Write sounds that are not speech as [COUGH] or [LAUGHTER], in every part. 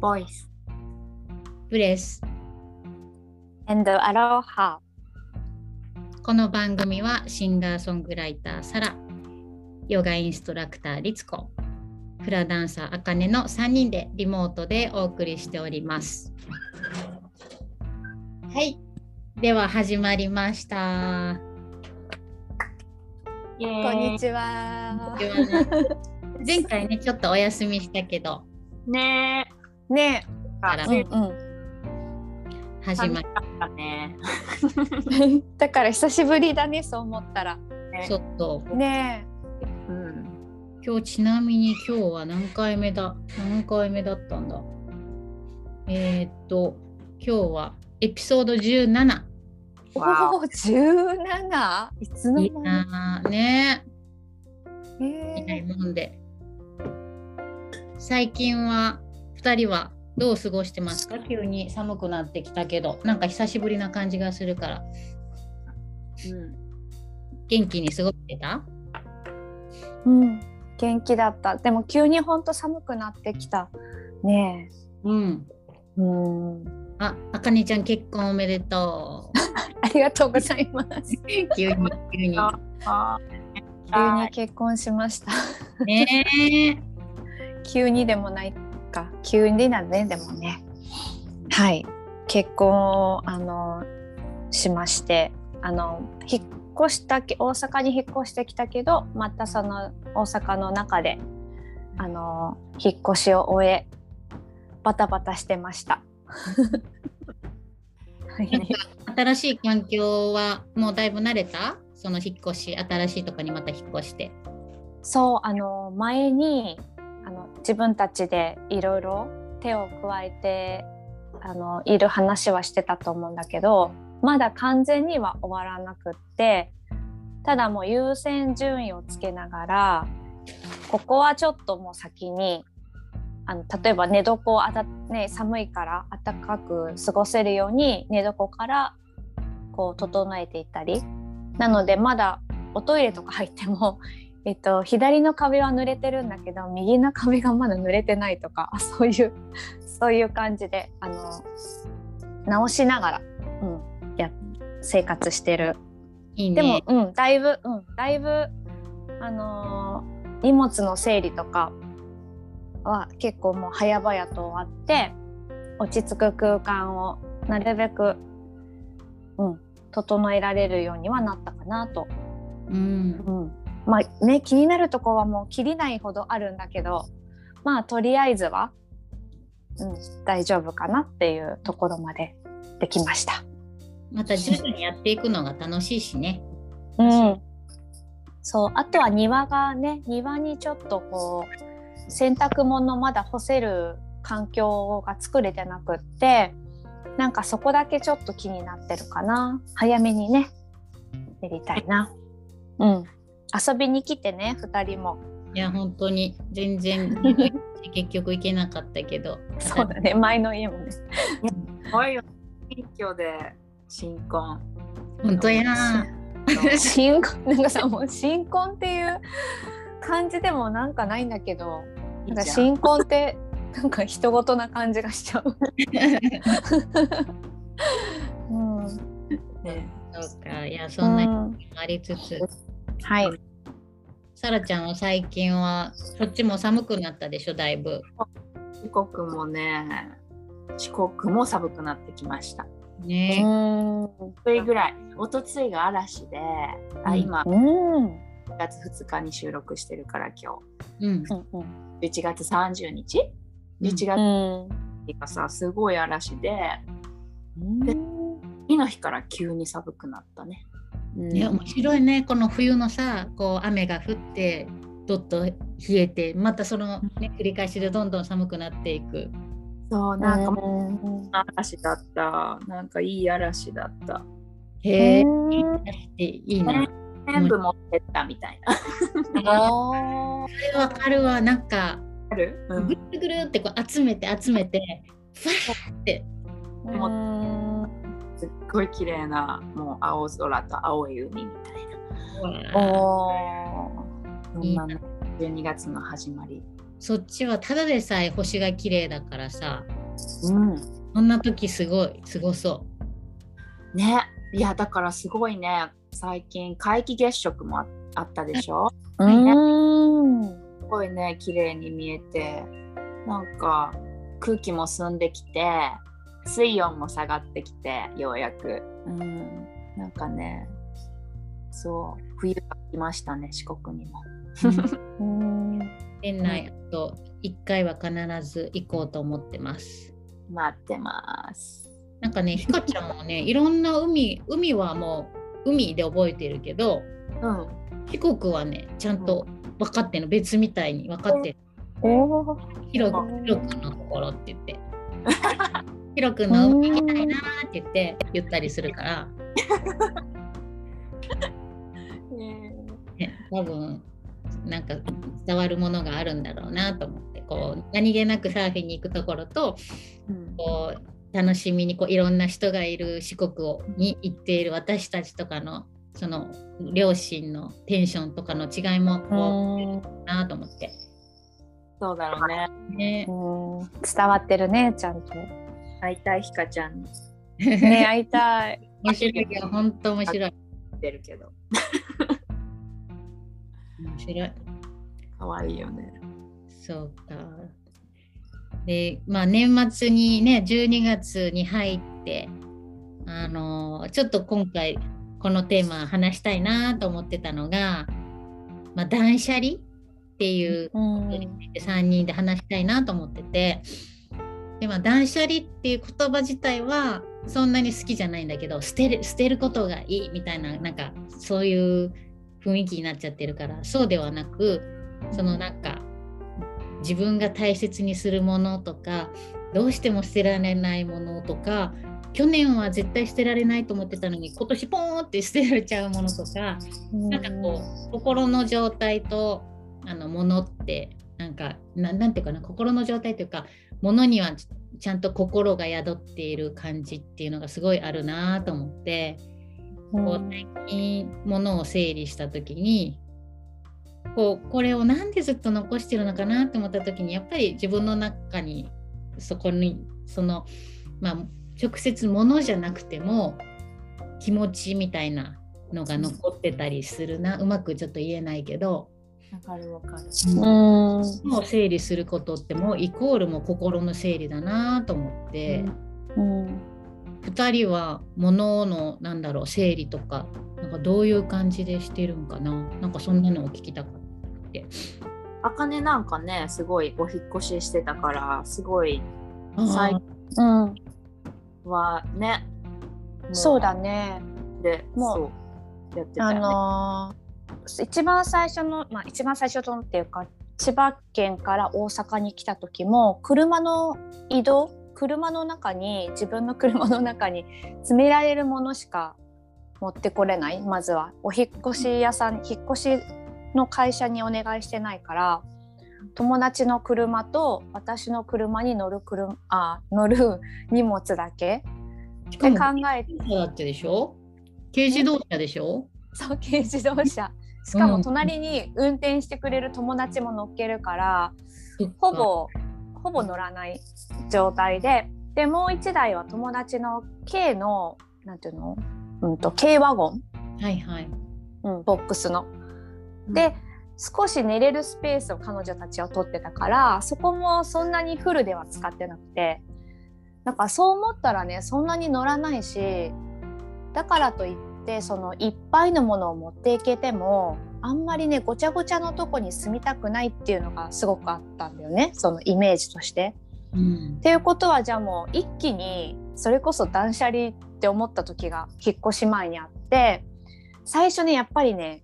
voice ブレス。And aloha この番組はシンガーソングライターサラ。ヨガインストラクターリツコ。フラダンサーあかねの3人でリモートでお送りしております。はい。では始まりました。こんにちは。前回ねちょっとお休みしたけど。ね。えね。からえ、うんうん、始まりたね。[LAUGHS] だから久しぶりだねそう思ったら。ちょっとね。うん。今日ちなみに今日は何回目だ？何回目だったんだ？えー、っと今日はエピソード17えわおお17いつの間なあね。にいないえもんで。最近は2人はどう過ごしてますか？急に寒くなってきたけど。なんか久しぶりな感じがするから。うん。元気に過ごしてた？ーうん。元気だった。でも急にほんと寒くなってきたね。うん。えうん。ああかねちゃん結婚おめでと [LAUGHS] ありがとうございます。う [LAUGHS] 急に急に。急に結婚しました。ねえ。[LAUGHS] 急にでもないか急にだねでもね。はい。結婚をあのしまして。あの引っ越したけ大阪に引っ越してきたけどまたその大阪の中であの引っ越しを終えバタバタしてました。[LAUGHS] 新しい環境はもうだいぶ慣れた？その引っ越し新しいとこにまた引っ越して。そうあの前にあの自分たちでいろいろ手を加えてあのいる話はしてたと思うんだけどまだ完全には終わらなくってただもう優先順位をつけながらここはちょっともう先にあの例えば寝床をあた、ね、寒いから暖かく過ごせるように寝床からこう整えていったりなのでまだおトイレとか入ってもえっと、左の壁は濡れてるんだけど右の壁がまだ濡れてないとか [LAUGHS] そういうそういう感じであの直しながら、うん、や生活してる。いいでもね、うん、だいぶ、うん、だいぶ、あのー荷物の整理とかは結構もう早々と終わって落ち着く空間をなるべく、うん、整えられるようにはなったかなと。うん。うん、まあね気になるとこはもう切りないほどあるんだけどまあとりあえずは、うん、大丈夫かなっていうところまでできました。また徐々にやっていくのが楽しいしねうん、そうあとは庭がね庭にちょっとこう洗濯物まだ干せる環境が作れてなくってなんかそこだけちょっと気になってるかな早めにねやりたいな。うん遊びに来てね2人も。いや本当に全然 [LAUGHS] 結局行けなかったけど。そうだね前の家もね。すごいよ謙虚で新婚。本当やな新婚。なんかさもう新婚っていう感じでもなんかないんだけどなんか新婚ってなんか人事な感じがしちゃう。[LAUGHS] うん、ね。そうかいやそんな日もうんありつつ、はい。さらちゃんは最近はそっちも寒くなったでしょだいぶ四国もね四国も寒くなってきましたねうん。それぐらい一昨日が嵐であうん今うん。1月2日に収録してるから今うんうん。日11月30日？11う月ん。がさすごい嵐でうん。次の日から急に寒くなったねね面白いね。この冬のさこう雨が降ってどっと冷えてまたその、ね、繰り返しでどんどん寒くなっていく。そうなんかもう嵐だった。なんかいい嵐だった。へえうんっていいな全部持ってったみたいな。あそれわかるわ。なんかある、うん。ぐるぐるってこう集めて集めてファーって。ーうんすっごい綺麗なもう青空と青い海みたいな。わおー。そんなね12月の始まり。そっちはただでさえ星が綺麗だからさ。うん。そんな時すごいすごそね。いやだからすごいね。最近皆既月食もああったでしょ？うーん。すごいね綺麗に見えて。なんか空気も澄んできて水温も下がってきてようやく。うん。なんかねそう冬が来ましたね四国にも。う。うん。年内あと1回は必ず行こうと思ってます。待ってます。なんかね、ひかちゃんはね、いろんな海、海はもう海で覚えてるけど、うん。四国はね、ちゃんと分かってるの、別みたいに分かってる。広く、広くのところって言って。広くの海行きたいなーって言って言ったりするから、[LAUGHS] ね、多分なんか伝わるものがあるんだろうなと思って。こう何気なくサーフィンに行くところとうん。こう楽しみにこういろんな人がいる四国をに行っている私たちとかのその両親のテンションとかの違いもこうなと思って。そうだろうね。ね。うん。伝わってるねちゃんと。会いたいひかちゃんにね会いたい。[LAUGHS] 面白いよ本当面白い。てるけど面白い。可愛いよねそうか。で、まあ年末にね、12月に入って、あのちょっと今回このテーマ話したいなと思ってたのが、まあ、断捨離っていううん3人で話したいなと思ってて、でまあ、断捨離っていう言葉自体はそんなに好きじゃないんだけど捨てる捨てることがいいみたいななんかそういう雰囲気になっちゃってるからそうではなくそのなんか自分が大切にするものとかどうしても捨てられないものとか去年は絶対捨てられないと思ってたのに今年ポーンって捨てられちゃうものとかなんかこう心の状態とあのものってなんかななんていうかな心の状態というかものにはちちゃんと心が宿っている感じっていうのがすごいあるなと思って、うん。こう最近ものを整理した時にこうこれをなんでずっと残してるのかなって思った時にやっぱり自分の中にそこにそのまあ直接ものじゃなくても気持ちみたいなのが残ってたりするな。うまくちょっと言えないけど、わかるわかる。うん。もう整理することってもうイコールも心の整理だなと思って、うん2人は物のなんだろう整理とかなんかどういう感じでしてるんかな。なんかそんなのを聞きたかって。あかねなんかねすごいお引っ越ししてたからすごい最あうん。はねもそうだね。でもうやってたあよね、のー一番最初の、まあ、一番最初のっていうか千葉県から大阪に来た時も車の移動車の中に自分の車の中に詰められるものしか持ってこれないまずは。お引っ越し屋さん引っ越しの会社にお願いしてないから友達の車と私の車に乗る車あ乗る荷物だけ。しでかも考えてだってでしょ？軽自動車でしょ？そう軽自動車しかも隣に運転してくれる友達も乗っけるから、ほぼほぼ乗らない状態ででもう一台は友達の軽のなんていうの、うん、と軽ワゴン、はいはい。うん、ボックスの。で少し寝れるスペースを彼女たちは取ってたからそこもそんなにフルでは使ってなくて。だからそう思ったらねそんなに乗らないしだからといってそのいっぱいのものを持っていけてもあんまりねごちゃごちゃのとこに住みたくないっていうのがすごくあったんだよね。そのイメージとして。うん。っていうことはじゃあもう一気にそれこそ断捨離って思った時が引っ越し前にあって最初ねやっぱりね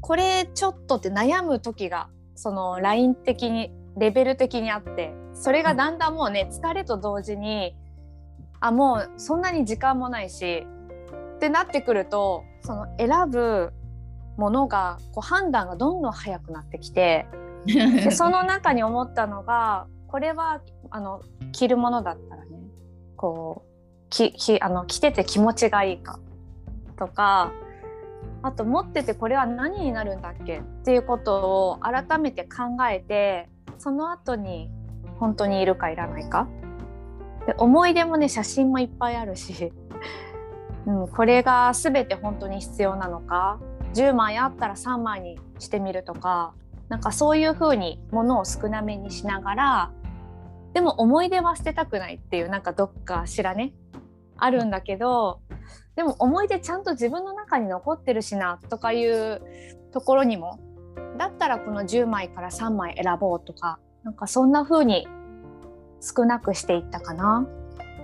これちょっとって悩む時がそのライン的にレベル的にあってそれがだんだんもうね疲れと同時にあもうそんなに時間もないしってなってくるとその選ぶものがこう判断がどんどん早くなってきて。で [LAUGHS] その中に思ったのがこれはあの着るものだったらねこうききあの着てて気持ちがいいかとかあと持っててこれは何になるんだっけっていうことを改めて考えてその後に本当にいるかいらないかで思い出もね写真もいっぱいあるし、うん、これが全て本当に必要なのか？10枚あったら3枚にしてみるとかなんかそういう風に物を少なめにしながらでも思い出は捨てたくないっていうなんかどっかしらねあるんだけどでも思い出ちゃんと自分の中に残ってるしなとかいうところにもだったらこの10枚から3枚選ぼうとかなんかそんな風に少なくしていったかな。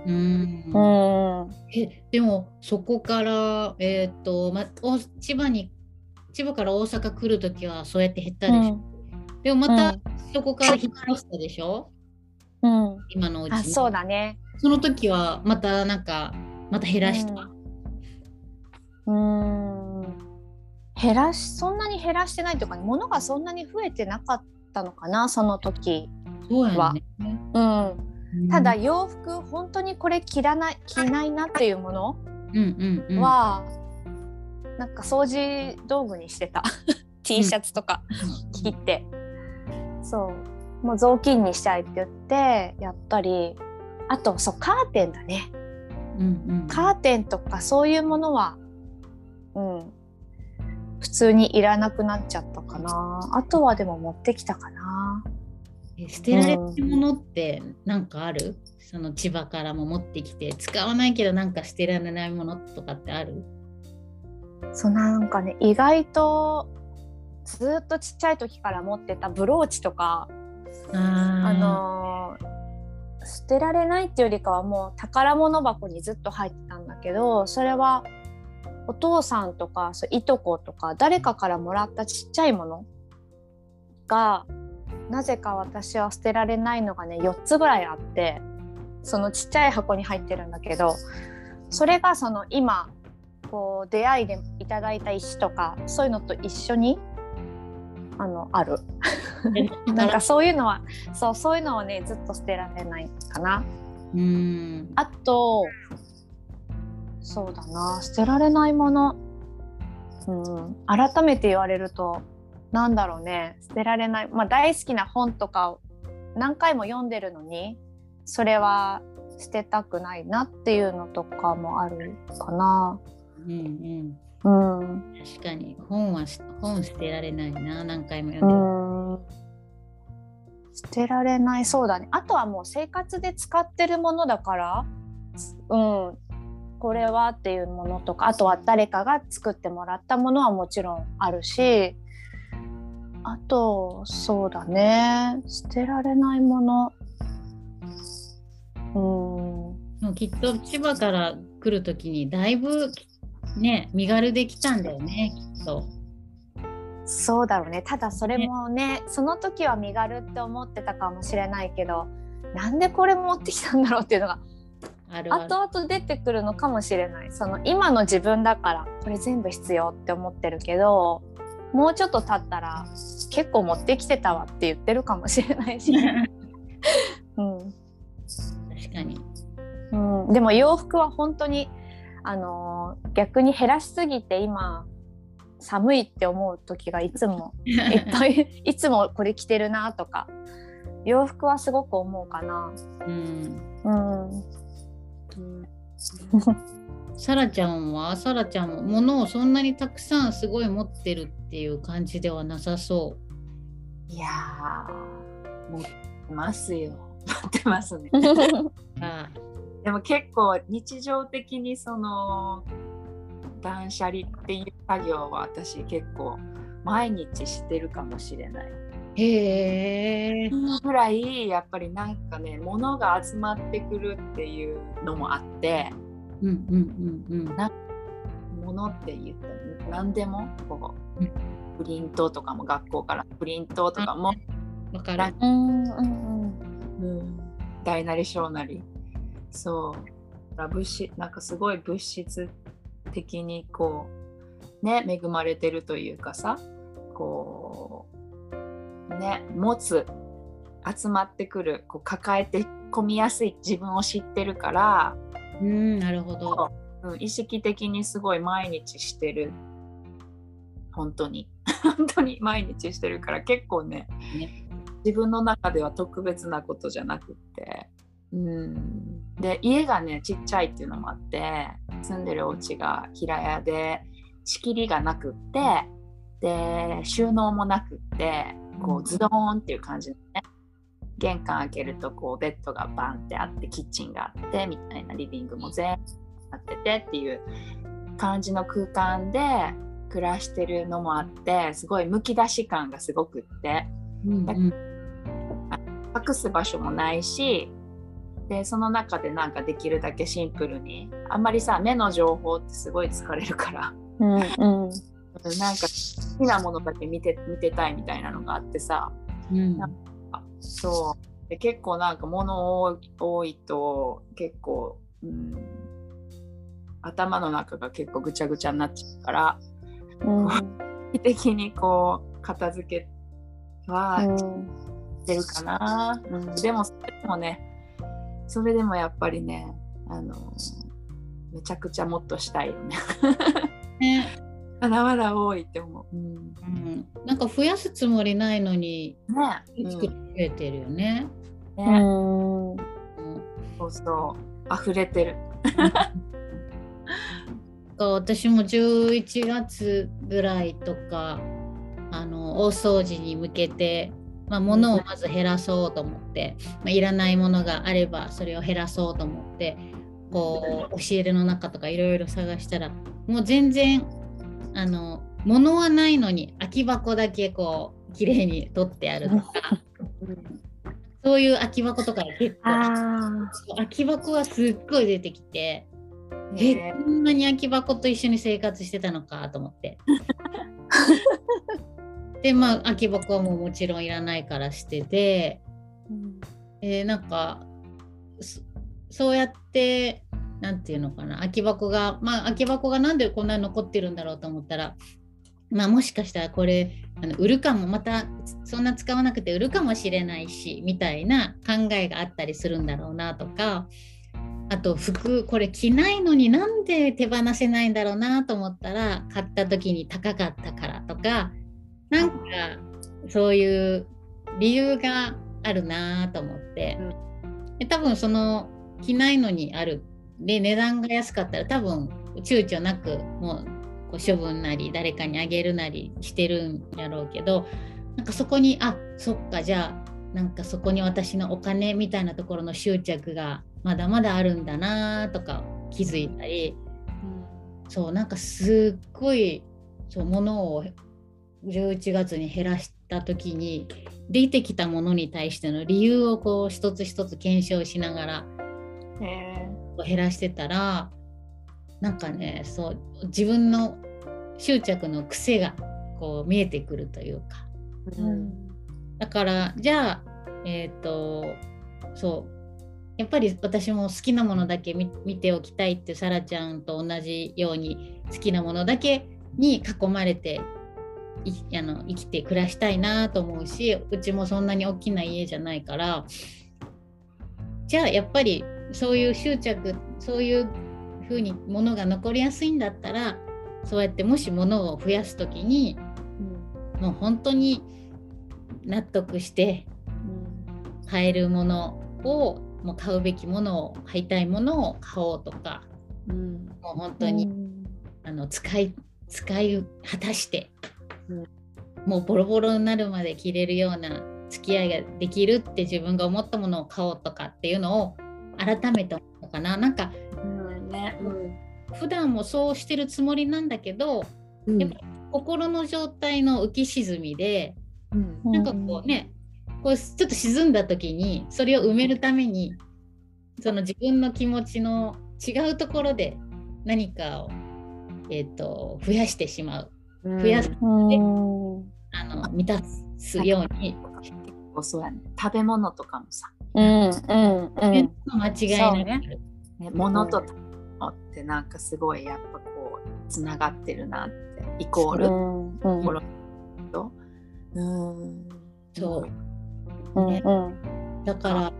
うん。うん。えでもそこからえっ、ー、と、ま、千葉に千葉から大阪来る時はそうやって減ったでしょ、うん、でもまたそこから引っ越したでしょ、うん、今のうちあそうだね。その時はまたなんかまた減らした？うん。減らしそんなに減らしてないというか、ね、物がそんなに増えてなかったのかなその時は。うね、うん、ただ洋服本当にこれ着らない着ないなっていうものは、うんうんうん、なんか掃除道具にしてた。[LAUGHS] T シャツとか切って、そう。もう雑巾にしたいって言ってやったり。あとそうカーテンだね、うんうん、カーテンとかそういうものはうん。普通にいらなくなっちゃったかな。あとはでも持ってきたかな捨てられたものって何かある、うん、その千葉からも持ってきて使わないけどなんか捨てられないものとかってある？そうなんかね意外とずっとちっちゃい時から持ってたブローチとかあのー、捨てられないっていうよりかはもう宝物箱にずっと入ってたんだけどそれはお父さんとかそういとことか誰かからもらったちっちゃいものがなぜか私は捨てられないのがね4つぐらいあってそのちっちゃい箱に入ってるんだけどそれがその今こう出会いでいただいた石とかそういうのと一緒にあのある。なんかそういうのはそうそういうのはねずっと捨てられないかな。うん。あとそうだな捨てられないもの、うん、改めて言われるとなんだろうね。捨てられない、まあ、大好きな本とかを何回も読んでるのにそれは捨てたくないなっていうのとかもあるかな。うんうん、うん、確かに。本は本捨てられないな。何回も読んでる。うん。捨てられない。そうだね。あとはもう生活で使ってるものだからうん。これはっていうものとかあとは誰かが作ってもらったものはもちろんあるしあとそうだね。捨てられないもの。うん。きっと千葉から来る時にだいぶね身軽できたんだよねきっと。そうだろうね。ただそれもね、ね、その時は身軽って思ってたかもしれないけどなんでこれ持ってきたんだろうっていうのが後々出てくるのかもしれない。その今の自分だからこれ全部必要って思ってるけどもうちょっと経ったら結構持ってきてたわって言ってるかもしれないし、うん、確かに、うん、でも洋服は本当にあのー、逆に減らしすぎて今寒いって思う時がいつもいっぱい [LAUGHS] いつもこれ着てるなとか洋服はすごく思うかな。うん、うんサラちゃんはサラちゃんも物をそんなにたくさんすごい持ってるっていう感じではなさそう。いや持ってますよ。[LAUGHS] 持ってますね。[LAUGHS] あでも結構日常的にその断捨離っていう作業は私結構毎日してるかもしれない。へえ。ぐらいやっぱりなんかね物が集まってくるっていうのもあって、うんうんうんうん、な物って言ったら何でもこう、うん、プリントとかも学校からプリントとかもわかる、うんうん。う。ん、大なり小なりそう。物質なんかすごい物質的にこうね恵まれてるというかさこうね持つ集まってくるこう抱えて込みやすい自分を知ってるからうんなるほど、う。ん、意識的にすごい毎日してる。本当に。[LAUGHS] 本当に毎日してるから結構ねね。自分の中では特別なことじゃなくって。うん、で家がねちっちゃいっていうのもあって住んでるお家が平屋で仕切りがなくってで収納もなくってこうズドーンっていう感じでね玄関開けるとこうベッドがバンってあってキッチンがあってみたいなリビングも全部あっててっていう感じの空間で暮らしてるのもあってすごいむき出し感がすごくって。うんうん。隠す場所もないしでその中でなんかできるだけシンプルにあんまりさ目の情報ってすごい疲れるから。うんうん。[LAUGHS] なんか好きなものだけ見て見てたいみたいなのがあってさ。うんそう。で結構なんか物多いと結構、うん、頭の中が結構ぐちゃぐちゃになっちゃうからうん意的にこう片付けはしてるかな、うん、でもそれでもねそれでもやっぱりねあのめちゃくちゃもっとしたいよね。ね。まだまだ多いって思う、うん、うん、なんか増やすつもりないのにね。作って増えてるよね。ね、うん。うん。そうそう。溢れてる。[LAUGHS] か私も11月ぐらいとかあの大掃除に向けて、まあ、物をまず減らそうと思って、まあ、いらないものがあればそれを減らそうと思ってこう押し入れの中とかいろいろ探したらもう全然あの物はないのに空き箱だけこう綺麗に取ってあるとかそういう空き箱とか結構あ空き箱がすっごい出てきて。えねこんなに空き箱と一緒に生活してたのかと思って。[LAUGHS] でまあ空き箱はもうもちろんいらないからしてて、えーなんかそそうやってなんていうのかな空き箱がまあ空き箱がなんでこんなに残ってるんだろうと思ったら。まあ、もしかしたらこれあの売るかもまたそんな使わなくて売るかもしれないしみたいな考えがあったりするんだろうなとかあと服これ着ないのになんで手放せないんだろうなと思ったら買った時に高かったからとかなんかそういう理由があるなと思って、で多分その着ないのにあるで値段が安かったら多分躊躇なくもうこう処分なり誰かにあげるなりしてるんやろうけどなんかそこにあそっかじゃあなんかそこに私のお金みたいなところの執着がまだまだあるんだなとか気づいたり。そうなんかすっごいそう物を11月に減らした時に出てきたものに対しての理由をこう一つ一つ検証しながらへこう減らしてたらなんかねそう自分の執着の癖がこう見えてくるというか。ーうん。だからじゃあえっ、とそう。やっぱり私も好きなものだけ見見ておきたいってさらちゃんと同じように好きなものだけに囲まれていあの生きて暮らしたいなと思うしうちもそんなに大きな家じゃないからじゃあやっぱりそういう執着そういう風に物が残りやすいんだったらそうやってもし物を増やす時にうんもう本当に納得して買えるものをもう買うべきものを買いたいものを買おうとかうんもう本当に、あの使い使い果たして、うんもうボロボロになるまで着れるような付き合いができるって自分が思ったものを買おうとかっていうのを改めて思ったかな。なんかうんね。普段もそうしてるつもりなんだけどうん。でも心の状態の浮き沈みでうん。なんかこうね、こうちょっと沈んだ時にそれを埋めるためにその自分の気持ちの違うところで何かを、えー、と増やしてしまう。増やす。うん。あの満たすように、そうやね。食べ物とかもさ、うんうんうん。間違いなく、ね、物と物ってなんかすごいやっぱこうつながってるなってイコール。うん心とうん。そう。うんうん。だから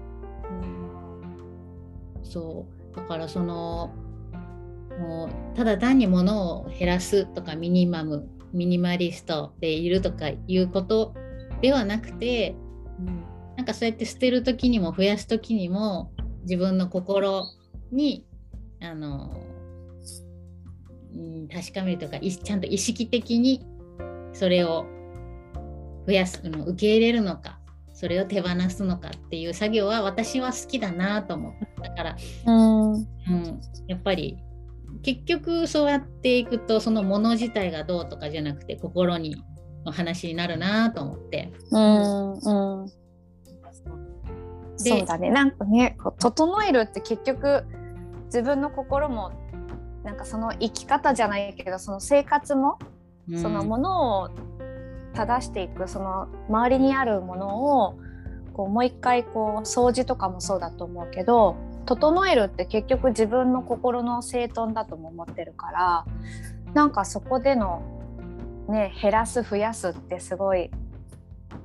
うん。そう。だからそのもうただ単に物を減らすとかミニマムミニマリストでいるとかいうことではなくてうんなんかそうやって捨てる時にも増やす時にも自分の心にあの、うん、確かめるとかいちゃんと意識的にそれを増やすの受け入れるのかそれを手放すのかっていう作業は私は好きだなと思っただから、うん。うん、やっぱり結局そうやっていくとそのもの自体がどうとかじゃなくて心にの話になるなと思って。うんうん。でそうだね。なんかね整えるって結局自分の心もなんかその生き方じゃないけどその生活も、うん。そのものを正していくその周りにあるものをこうもう一回こう掃除とかもそうだと思うけど整えるって結局自分の心の整頓だとも思ってるからなんかそこでのね減らす増やすってすごい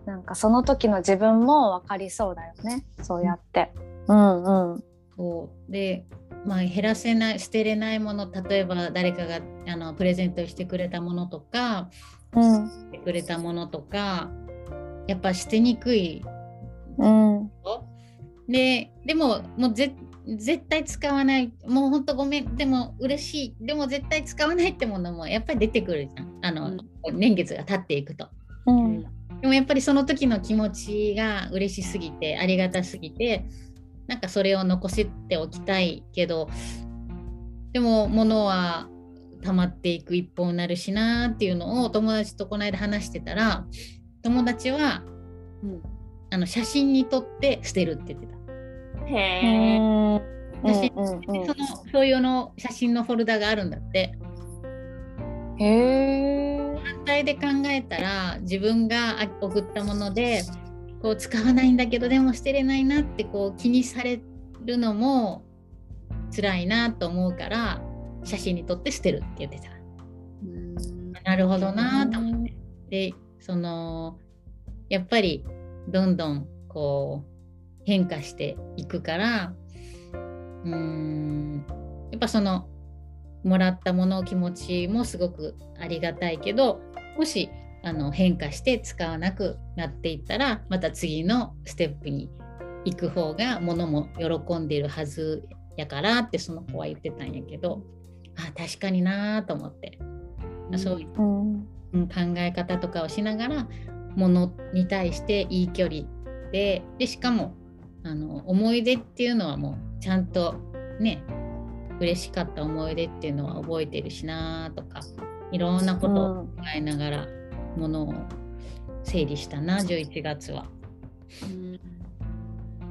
なんかその時の自分も分かりそうだよね。そうやって。うんうん。そう。で、まあ、減らせない捨てれないもの例えば誰かがあのプレゼントしてくれたものとかうん。してくれたものとかやっぱ捨てにくい。うん。ででももうぜ絶対使わない。もうほんとごめん。でも嬉しい。でも絶対使わないってものもやっぱり出てくるじゃん。あの、年月が経っていくと。うんでもやっぱりその時の気持ちが嬉しすぎてありがたすぎてなんかそれを残しておきたいけどでも物は溜まっていく一方になるしなっていうのを友達とこの間話してたら友達はうんあの写真に撮って捨てるって言ってた。へえ。うん写真うんうんそのそういうの写真のフォルダがあるんだって。へえ反対で考えたら自分があ送ったものでこう使わないんだけどでも捨てれないなってこう気にされるのも辛いなと思うから写真に撮って捨てるって言ってた。うんなるほどなと思って。でそのやっぱりどんどんこう変化していくからうーんやっぱそのもらったもの気持ちもすごくありがたいけどもしあの変化して使わなくなっていったらまた次のステップに行く方がものも喜んでいるはずやからってその子は言ってたんやけどあ確かになと思って、そういううん。うん考え方とかをしながらものに対していい距離ででしかもあの思い出っていうのはもうちゃんとね嬉しかった思い出っていうのは覚えてるしなとかいろんなことを考えながらものを整理したな11月は。うん。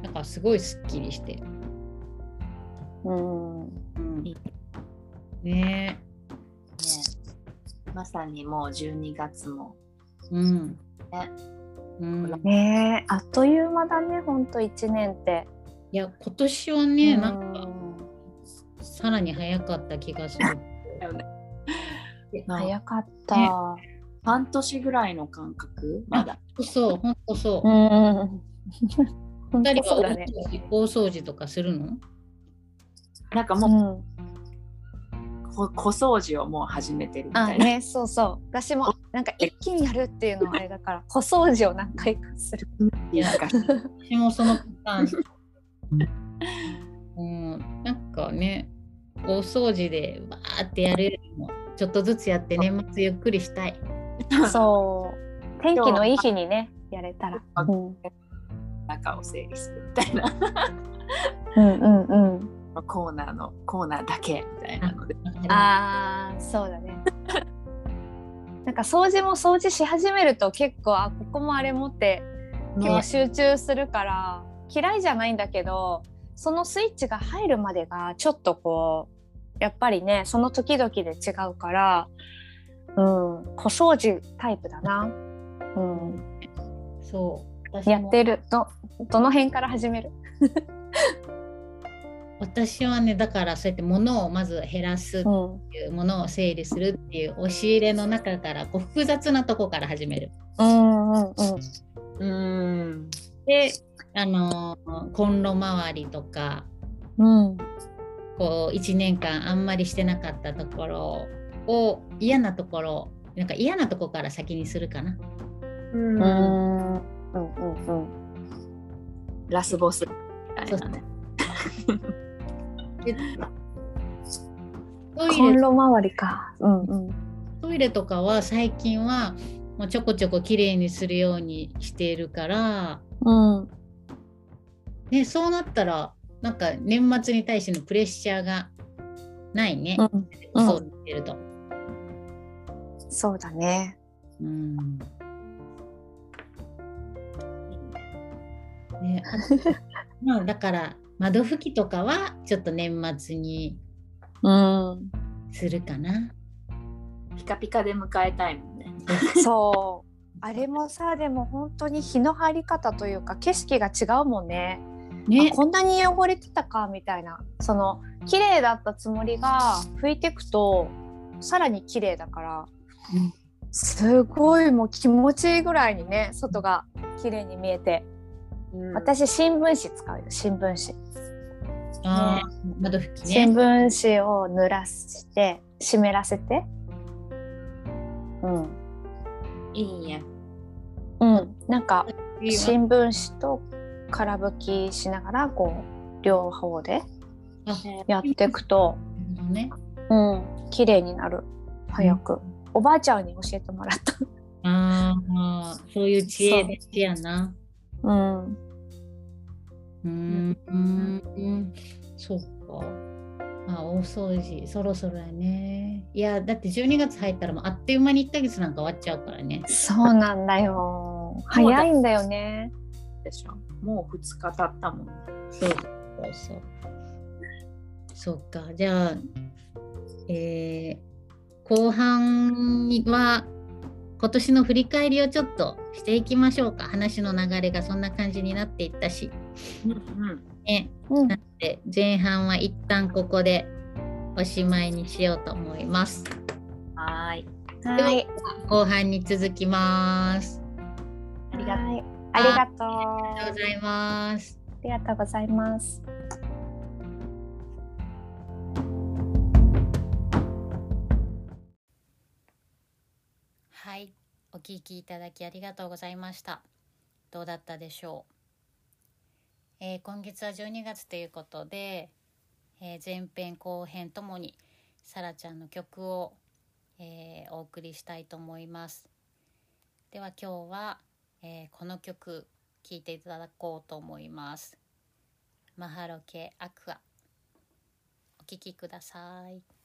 だからすごいすっきりして、うん。うん。いい。ね。ね。まさにもう12月も。うん。ね。うん、ね。えあっという間だねほんと1年って。いや今年はね、うんなん。かさらに早かった気がする。な早かった。半年ぐらいの間隔まだそう、本当そうう。ん。本二人は当そうだね。大掃除とかするの？うなんかもん、うこ小掃除をもう始めてるみたいな、あねそうそう私もなんか一気にやるっていうのはあれだから小掃除を何回かする。いやなんか私もそのパターン。うん、なんかね、大掃除でバーってやるよりも、ちょっとずつやって年末ゆっくりしたい。[LAUGHS] そう天気のいい日にねやれたら。うん中を整理するみたいなうんうんうん。コーナーのコーナーだけみたいなのでああそうだね。[LAUGHS] なんか掃除も掃除し始めると結構あここもあれもって結構集中するから、嫌いじゃないんだけどそのスイッチが入るまでがちょっとこうやっぱりねその時々で違うから、うん、小掃除タイプだな。うん、そう。やってる。どどの辺から始める？[LAUGHS] 私はね、だからそうやって物をまず減らすってうん。いう、物を整理するっていう押し入れの中からこう複雑なとこから始める。うんうんうん。うん。で、あのーコンロ周りとか、うんこう1年間あんまりしてなかったところを嫌なところなんか嫌なとこから先にするかな。うんうんうんうんラスボスみたいなね。でトイコンレロ周りか。うんうん。トイレとかは最近はもうちょこちょこきれいにするようにしているから、うん。ね、そうなったらなんか年末に対してのプレッシャーがないね、うん。うんそう言ってると。そうだね。うんね、[LAUGHS] まあだから窓拭きとかはちょっと年末にうん。するかな。ピカピカで迎えたいもんね。[LAUGHS] そう。あれもさ、でも本当に日の入り方というか景色が違うもんね。ね。あこんなに汚れてたかみたいな。その綺麗だったつもりが拭いてくとさらに綺麗だから。うん。すごいもう気持ちいいぐらいにね外が綺麗に見えて、私新聞紙使うよ新聞紙、あー窓拭き新ね。聞紙を濡らして湿らせて。うん。いいんや。うん。なんか新聞紙と空拭きしながらこう両方であやっていくと。うん綺麗になる早く、おばあちゃんに教えてもらったああ、そういう知恵大事やな。うんうーん、うん、そうか。あ、大掃除、そろそろやね。いや、だって12月入ったらもうあっという間に1ヶ月なんか終わっちゃうからね。そうなんだよ早いんだよねでしょ。もう2日経ったもんね。そうそうそう。そうか、じゃあ、えー後半には今年の振り返りをちょっとしていきましょうか。話の流れがそんな感じになっていったし。うんうん。ね、うんなので前半は一旦ここでおしまいにしようと思います。はーい。はい後半に続きます。ありがとう。はいありがとうありがとうございます。ありがとうございます。はい、お聞きいただきありがとうございました。どうだったでしょう？えー今月は12月ということで、えー前編後編ともにさらちゃんの曲を、えーお送りしたいと思います。では今日は、えーこの曲聴いていただこうと思います。マハロケアクアお聴きください。